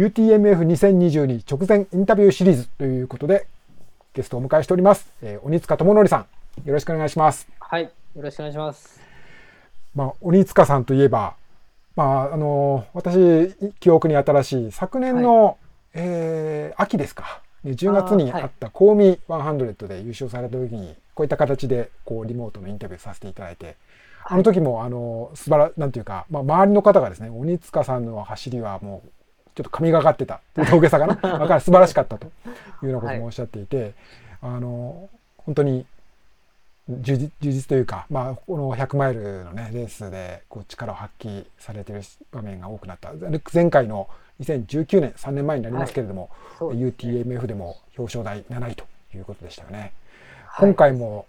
UTMF2022 直前インタビューシリーズということで、ゲストをお迎えしております。えー、鬼塚智則さん、よろしくお願いします。はい、よろしくお願いします。まあ、鬼塚さんといえば、まあ、あのー、私、記憶に新しい、昨年の、はい、えー、秋ですか。10月にあったコーミ100で優勝された時に、こういった形で、こう、リモートのインタビューさせていただいて、あの時も、あの、素晴ら、なんていうか、まあ、周りの方がですね、鬼塚さんの走りはもう、ちょっと神がかってた。っていう峠さかな。だから素晴らしかったと。いうようなこともおっしゃっていて、はい、あの、本当に充実というか、まあ、この100マイルのね、レースでこう力を発揮されてる場面が多くなった。前回の2019年、3年前になりますけれども、はい、UTMF でも表彰台7位ということでしたよね。はい、今回も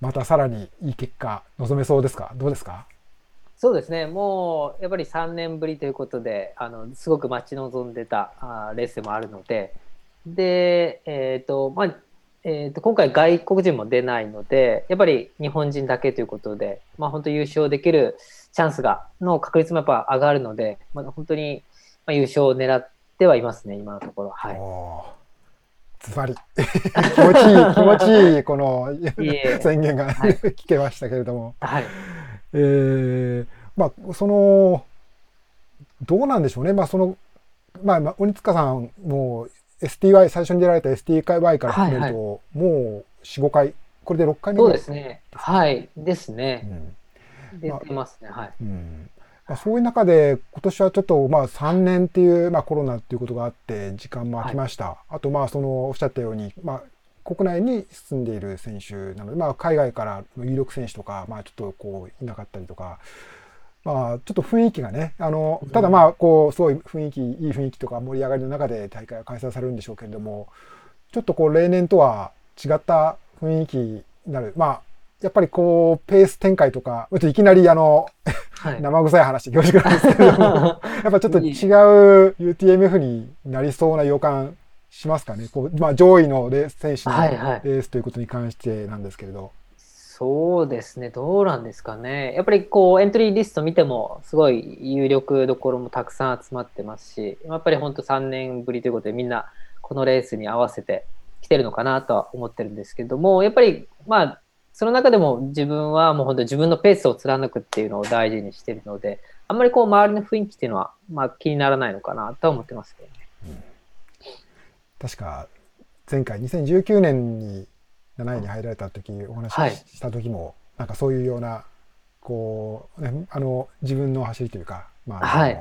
またさらにいい結果望めそうですか？どうですか？そうですね、もうやっぱり3年ぶりということで、あのすごく待ち望んでたあレースでもあるので、で、えっ、ー、と、まあ、えーと、今回外国人も出ないので、やっぱり日本人だけということで、まあ、本当優勝できるチャンスが、の確率もやっぱ上がるので、まあ、本当に、まあ、優勝を狙ってはいますね、今のところ。はい。ズバリ 気持ちいい、気持ちいい、この宣言が、はい、聞けましたけれども。はい。えー、まあ、その、どうなんでしょうね。まあ、その、まあ、鬼塚さんも STY、最初に出られた STY から含めると、はいはい、もう4、5回、これで6回目そうですね。はい、ですね。うん、出てますね。はい。うんまあ、そういう中で、今年はちょっと、まあ、3年っていう、まあ、コロナっていうことがあって、時間も空きました。はい、あと、まあ、その、おっしゃったように、まあ、国内に住んでいる選手なので、まあ、海外からの有力選手とか、まあ、ちょっとこういなかったりとか、まあ、ちょっと雰囲気がね、あの、ただまあ、こう、すごい雰囲気、いい雰囲気とか盛り上がりの中で大会が開催されるんでしょうけれども、ちょっとこう、例年とは違った雰囲気になる。まあ、やっぱりこう、ペース展開とか、いきなりあの、はい、生臭い話恐縮なんですけれども、やっぱちょっと違う UTMF になりそうな予感しますかね。こうまあ、上位のレース選手のレースということに関してなんですけれど。はいはいそうですね、どうなんですかね。やっぱりこうエントリーリスト見ても、すごい有力どころもたくさん集まってますし、やっぱり本当3年ぶりということで、みんなこのレースに合わせてきてるのかなとは思ってるんですけども、やっぱりまあ、その中でも自分はもう本当自分のペースを貫くっていうのを大事にしてるので、あんまりこう周りの雰囲気っていうのは、まあ、気にならないのかなとは思ってますけどね。うん、確か前回2019年に7位に入られた時お話しした時も、はい、なんかそういうようなこう、ね、あの自分の走りというか、まあ、はい、っ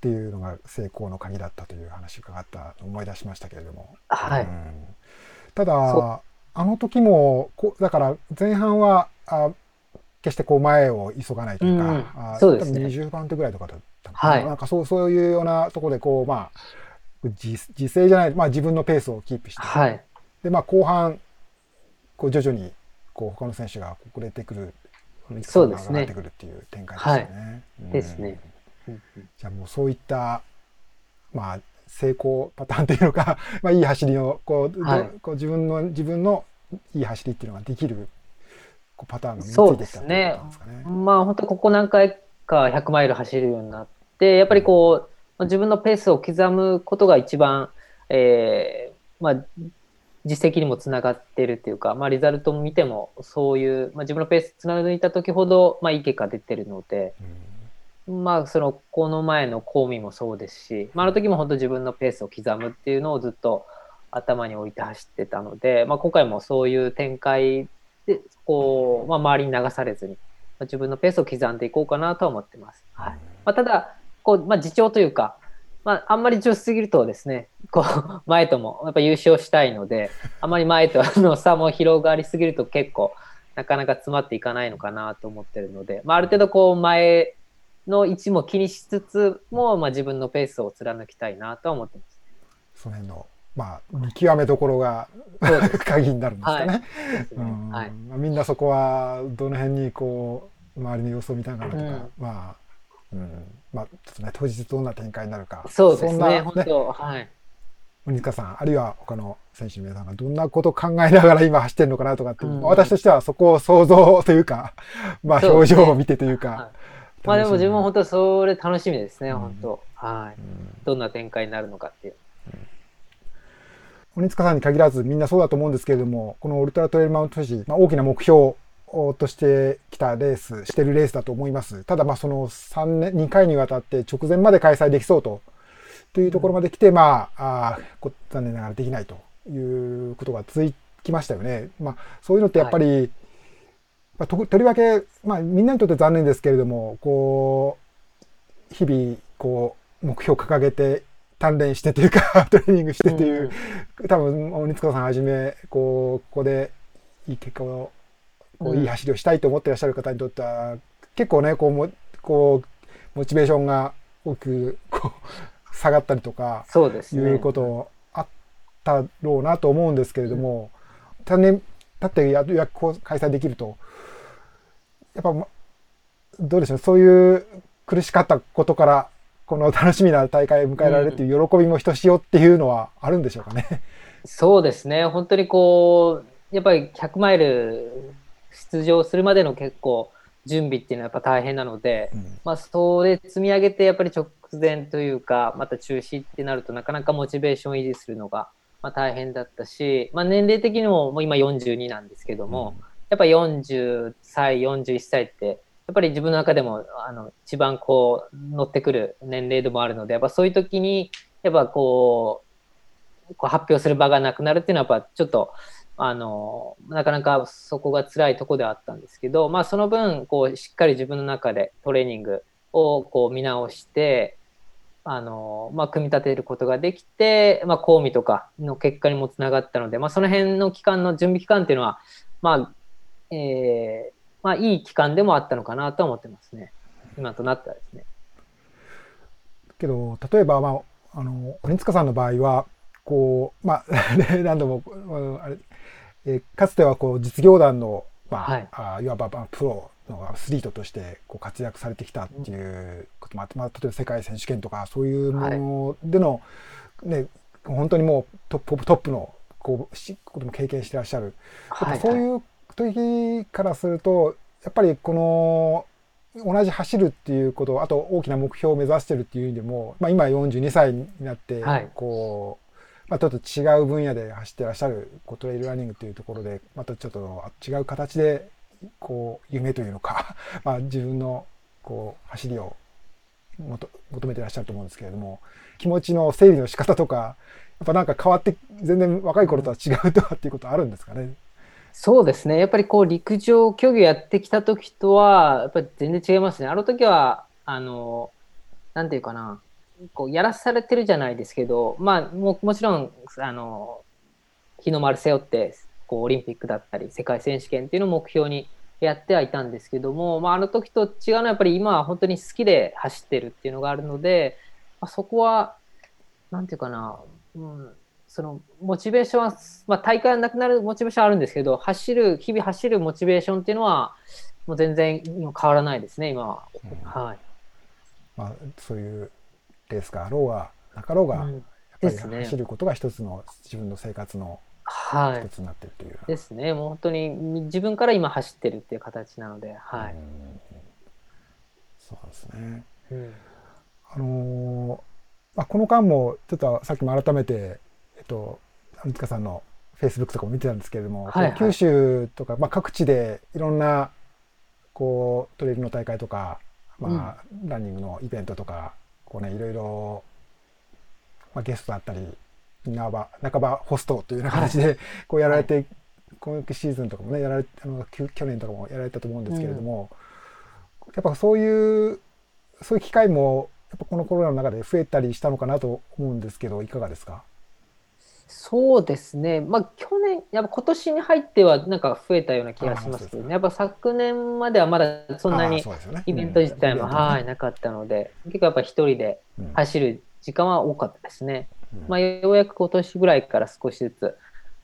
ていうのが成功の鍵だったという話を伺った思い出しましたけれども、はい、うん、ただあの時もこだから前半はあ決してこう前を急がないというか、うん、うですね、20番手ぐらいとかだったのかな,、はい、なんかそうそういうようなところでこうまあ自自制じゃない、まあ、自分のペースをキープして、はい、でまあ後半こう徐々にこう他の選手が遅れてくる、そうですね。上がってくるっていう展開ですよね。はい、ですね。じゃあもうそういったまあ成功パターンというのか、まあいい走りをこう、はい、こう自分の自分のいい走りっていうのができるこうパターンが身についてきたっていうことですかね。まあ本当ここ何回か100マイル走るようになって、やっぱりこう、自分のペースを刻むことが一番、えー、まあ実績にもつながってるっていうか、まあ、リザルトも見てもそういう、まあ、自分のペースつな抜いた時ほど、まあ、いい結果出てるので、うん、まあそのこの前の公務もそうですし、まあ、あの時も本当自分のペースを刻むっていうのをずっと頭に置いて走ってたので、まあ、今回もそういう展開でこう、まあ、周りに流されずに、まあ、自分のペースを刻んでいこうかなとは思ってます。はい。まあ、ただこう、まあ、自重というかまあ、あんまり上手すぎるとですね、こう、前ともやっぱ優勝したいので、あまり前との差も広がりすぎると結構、なかなか詰まっていかないのかなと思ってるので、まあ、ある程度こう、前の位置も気にしつつも、まあ、自分のペースを貫きたいなとは思ってます、その辺の、まあ、見極めどころが 鍵になるんですかね。はい、みんなそこは、どの辺にこう、周りの様子を見ながらとか、うん、まあ、うん、まあ、ちょっとね、当日どんな展開になるか。そうですね、ね本当、はい。鬼塚さん、あるいは他の選手の皆さんがどんなことを考えながら今走ってるのかなとかって、うん、私としてはそこを想像というか、まあ表情を見てというか、まあでも自分も本当それ楽しみですね、うん本当。はい。うんどんな展開になるのかっていう。鬼塚さんに限らずみんなそうだと思うんですけれどもこのウルトラトレイルマウント富士、まあ、大きな目標としてきたレースしてるレースだと思います。ただまあその3年2回にわたって直前まで開催できそうと。というところまで来て、まああ残念ながらできないということが続きましたよね。まあ、そういうのってやっぱり、まあ、ととりわけ、まあ、みんなにとって残念ですけれどもこう日々こう目標を掲げて鍛錬してというか トレーニングしてという、多分鬼塚さんはじめこうここでいい結果をこういい走りをしたいと思ってらっしゃる方にとっては、結構ねこうもこうモチベーションが大きくこう下がったりとかそうですね。いうことあったろうなと思うんですけれども、3年経ってやや開催できるとやっぱまどうでしょうそういう苦しかったことからこの 楽しみな大会を迎えられるっていう喜びもひとしおっていうのはあるんでしょうかね。そうですね。本当にこう、やっぱり100マイル出場するまでの結構準備っていうのはやっぱ大変なので、うん。まあ、それ積み上げてやっぱり直前というか、また中止ってなるとなかなかモチベーションを維持するのがまあ大変だったし、まあ、年齢的にももう今42なんですけども、やっぱ40歳、41歳って、やっぱり自分の中でもあの一番こう乗ってくる年齢でもあるので、やっぱそういう時に、やっぱこう、こう発表する場がなくなるっていうのはやっぱちょっと、あの、なかなかそこが辛いとこではあったんですけど、まあその分、こうしっかり自分の中でトレーニングをこう見直して、あの、まあ組み立てることができて、まあ講義とかの結果にもつながったので、まあその辺の期間の準備期間っていうのは、まあ、えーまあ、いい期間でもあったのかなと思ってますね。今となったらですね。けど例えば、まあ、あの鬼塚さんの場合はこうまあ 何度もあれ、えーかつてはこう実業団の、まあはい。あいわばまあプロのアスリートとしてこう活躍されてきたっていうこともあって、まあ、例えば世界選手権とかそういうものでの、ね本当にもうトップトップのこうしことも経験してらっしゃる。はい、そういう時からするとやっぱりこの同じ走るっていうことあと大きな目標を目指してるっていう意味でも、まあ、今42歳になってはい。こう、まあ、ちょっと違う分野で走ってらっしゃるこうトレイルランニングっていうところでまたちょっと違う形でこう夢というのか、まあ、自分のこう走りを求めてらっしゃると思うんですけれども気持ちの整理の仕方とかやっぱなんか変わって全然若い頃とは違うとかっていうことあるんですかね？そうですね。やっぱりこう陸上競技やってきた時とは、やっぱり全然違いますね。あの時は、あの、なんていうかな、こうやらされてるじゃないですけど、まあももちろん、あの、日の丸背負って、こうオリンピックだったり、世界選手権っていうのを目標にやってはいたんですけども、まあ、あの時と違うのはやっぱり今は本当に好きで走ってるっていうのがあるので、まあ、そこは、なんていうかな、うん、そのモチベーションは、まあ、大会がなくなるモチベーションはあるんですけど、走る、日々走るモチベーションっていうのは、もう全然今変わらないですね、今は。うんはい。まあ、そういうレースがあろうがなかろうが、うんやっぱり走ることが一つの自分の生活のはい。一つになっているというような、ですね。もう本当に自分から今走ってるっていう形なので、はい。うんそうですね。うんあのーまあ、この間もちょっとさっきも改めて、えっと、鬼塚さんのフェイスブックとかも見てたんですけれども、はいはい九州とか、まあ、各地でいろんなこうトレイルの大会とか、まあランニングのイベントとかこう、ね、いろいろ、まあ、ゲストだったり半ば半ばホストというような形でこうやられて、今シーズンとかもねやられあの去年とかもやられたと思うんですけれども、やっぱそういうそういう機会もやっぱこのコロナの中で増えたりしたのかなと思うんですけどいかがですか？そうですね。まあ去年、やっぱ今年に入ってはなんか増えたような気がしますけどね。やっぱ昨年まではまだそんなにイベント自体も、はい、なかったので、結構やっぱ一人でうん走る時間は多かったですね。うんまあ、ようやく今年ぐらいから少しずつ、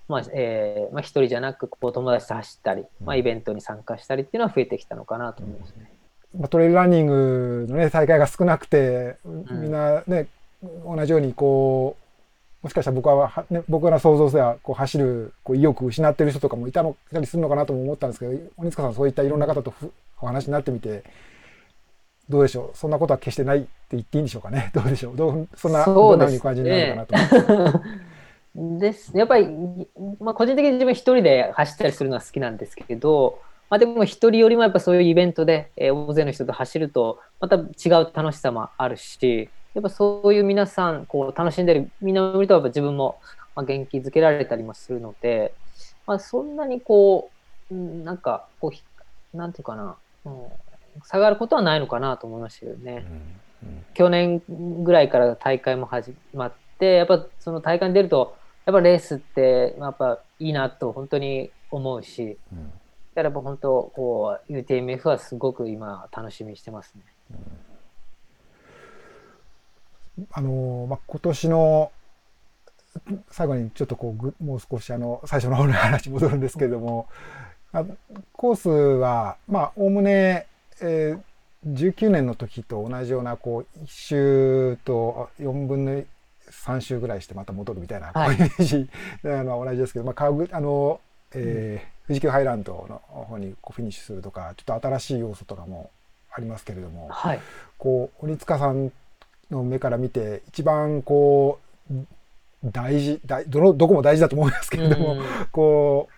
まあえーまあ、一人じゃなくこう友達と走ったり、まあ、イベントに参加したりっていうのは増えてきたのかなと思いますね。まあ、トレイルランニングの、ね、大会が少なくて、んみんなね同じようにこうもしかしたら僕は、ね、僕ら想像ではこう走るこう意欲を失ってる人とかもいたのいたりするのかなとも思ったんですけど鬼塚さんそういったいろんな方とふお話になってみてどうでしょうそんなことは決してないって言っていいんでしょうかね。どうでしょう。どうそんなそうですねどんなふうに感じになるかなと。ですやっぱり、まあ、個人的に自分一人で走ったりするのは好きなんですけど、まあ、でも一人よりもやっぱそういうイベントで、えー大勢の人と走るとまた違う楽しさもあるしやっぱそういう皆さんこう楽しんでるみんなを見るとやっぱ自分もまあ元気づけられたりもするので、まあ、そんなにこううんなんかこうひなんていうかな、うん、下がることはないのかなと思いましたよね。うん去年ぐらいから大会も始まってやっぱその大会に出るとやっぱレースってやっぱいいなと本当に思うしうんだからやっぱ本当こう UTMF はすごく今楽しみにしてますね。あのまあ、今年の最後にちょっとこうぐもう少しあの最初の方の話に戻るんですけれども、あコースはまあおおむね、えー19年の時と同じようなこう1周と4分の3周ぐらいしてまた戻るみたいな、はいイメージ なのは同じですけど、まあ、川口あの、えー富士急ハイランドの方にこうフィニッシュするとかちょっと新しい要素とかもありますけれども。はい、こう鬼塚さんの目から見て一番こう大事大どのどこも大事だと思いますけれども、うんこ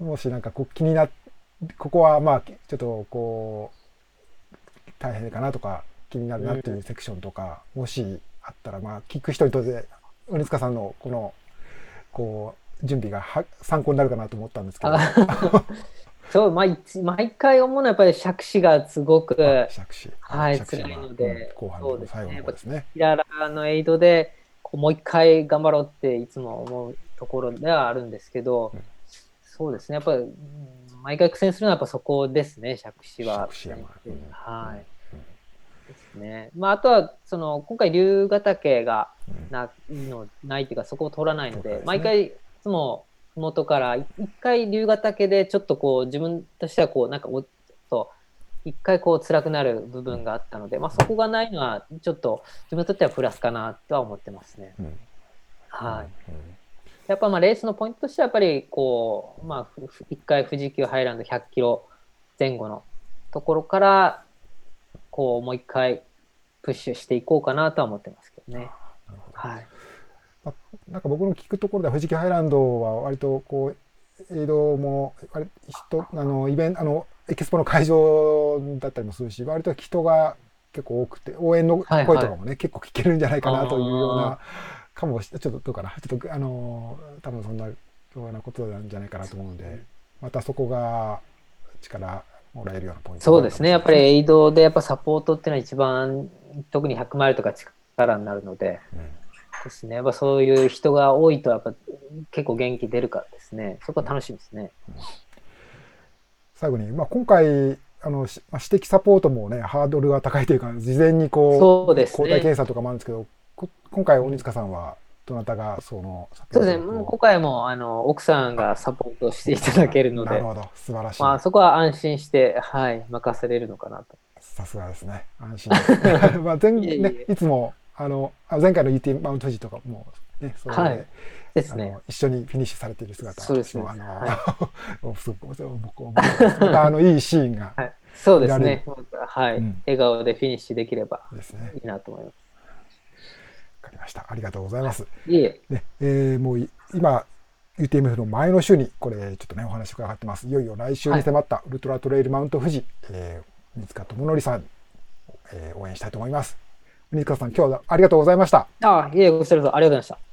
うもしなんかこう気になっここはまあちょっとこう大変かなとか気になるなっていうセクションとか、もしあったらまあ聞く人にとって鬼塚さんのこのこう準備がは参考になるかなと思ったんですけど。あそう毎毎回思うのはやっぱり杓子がすごくはい辛いのでうん後半そうですね。の最後の方ですね。キララのエイドでもう一回頑張ろうっていつも思うところではあるんですけど、うん。そうですね。やっぱりうん毎回苦戦するのはやっぱそこですね杓子は。はい、うん。ですね。まああとはその今回龍ヶ岳がうん。なのないっていうかそこを通らないので毎回いつも麓からい一回龍ヶ岳でちょっとこう自分としてはこうなんかおと一回こう辛くなる部分があったので、まあ、そこがないのはちょっと自分にとってはプラスかなとは思ってますね。うんはい。うんやっぱまあレースのポイントとしてはやっぱりこう、まあふ、ふ一回富士急ハイランド100キロ前後のところからこうもう一回プッシュしていこうかなとは思ってますけどね。なるほどはい。なんか僕の聞くところでは富士急ハイランドは割とこうエイドも割人あのイベントあのエキスポの会場だったりもするし割と人が結構多くて応援の声とかもね、結構聞けるんじゃないかなというようなかもしちょっとどうかなちょっとあの多分そんなようなことなんじゃないかなと思うのでまたそこが力もらえるようなポイントそうですね。やっぱりり、エイドでやっぱサポートっていうのは一番特に100マイルとか力になるのでうんですね。やっぱそういう人が多いとやっぱ結構元気出るからですね。そこは楽しみですね。最後に、まあ、今回あの指摘サポートもねハードルが高いというか事前にこうそうです抗体ね。検査とかもあるんですけど、こ今回鬼塚さんはどなたがそのそうですね。もう今回もあの奥さんがサポートしていただけるのでなる、ほど素晴らしい、まあそこは安心して、はい、任せれるのかなと。さすがですね安心です まあ前ねいつもあのあ前回の UT マウント富士とかもねそれで、はい。ですね。一緒にフィニッシュされている姿そうですね。あの、は すごく僕もまたあのいいシーンがはい、そうですね。はい、うん。笑顔でフィニッシュできればですねいいなと思いまわかりました。ありがとうございます。す。い。え、ねえーもうい今 UTMF の前の週にこれちょっとねお話伺ってます。いよいよ来週に迫ったウルトラトレイルマウント富士、えー、三塚智則さん、えー応援したいと思います水川さん今日はありがとうございましたああ、いえ、ご視聴ありがとうございました。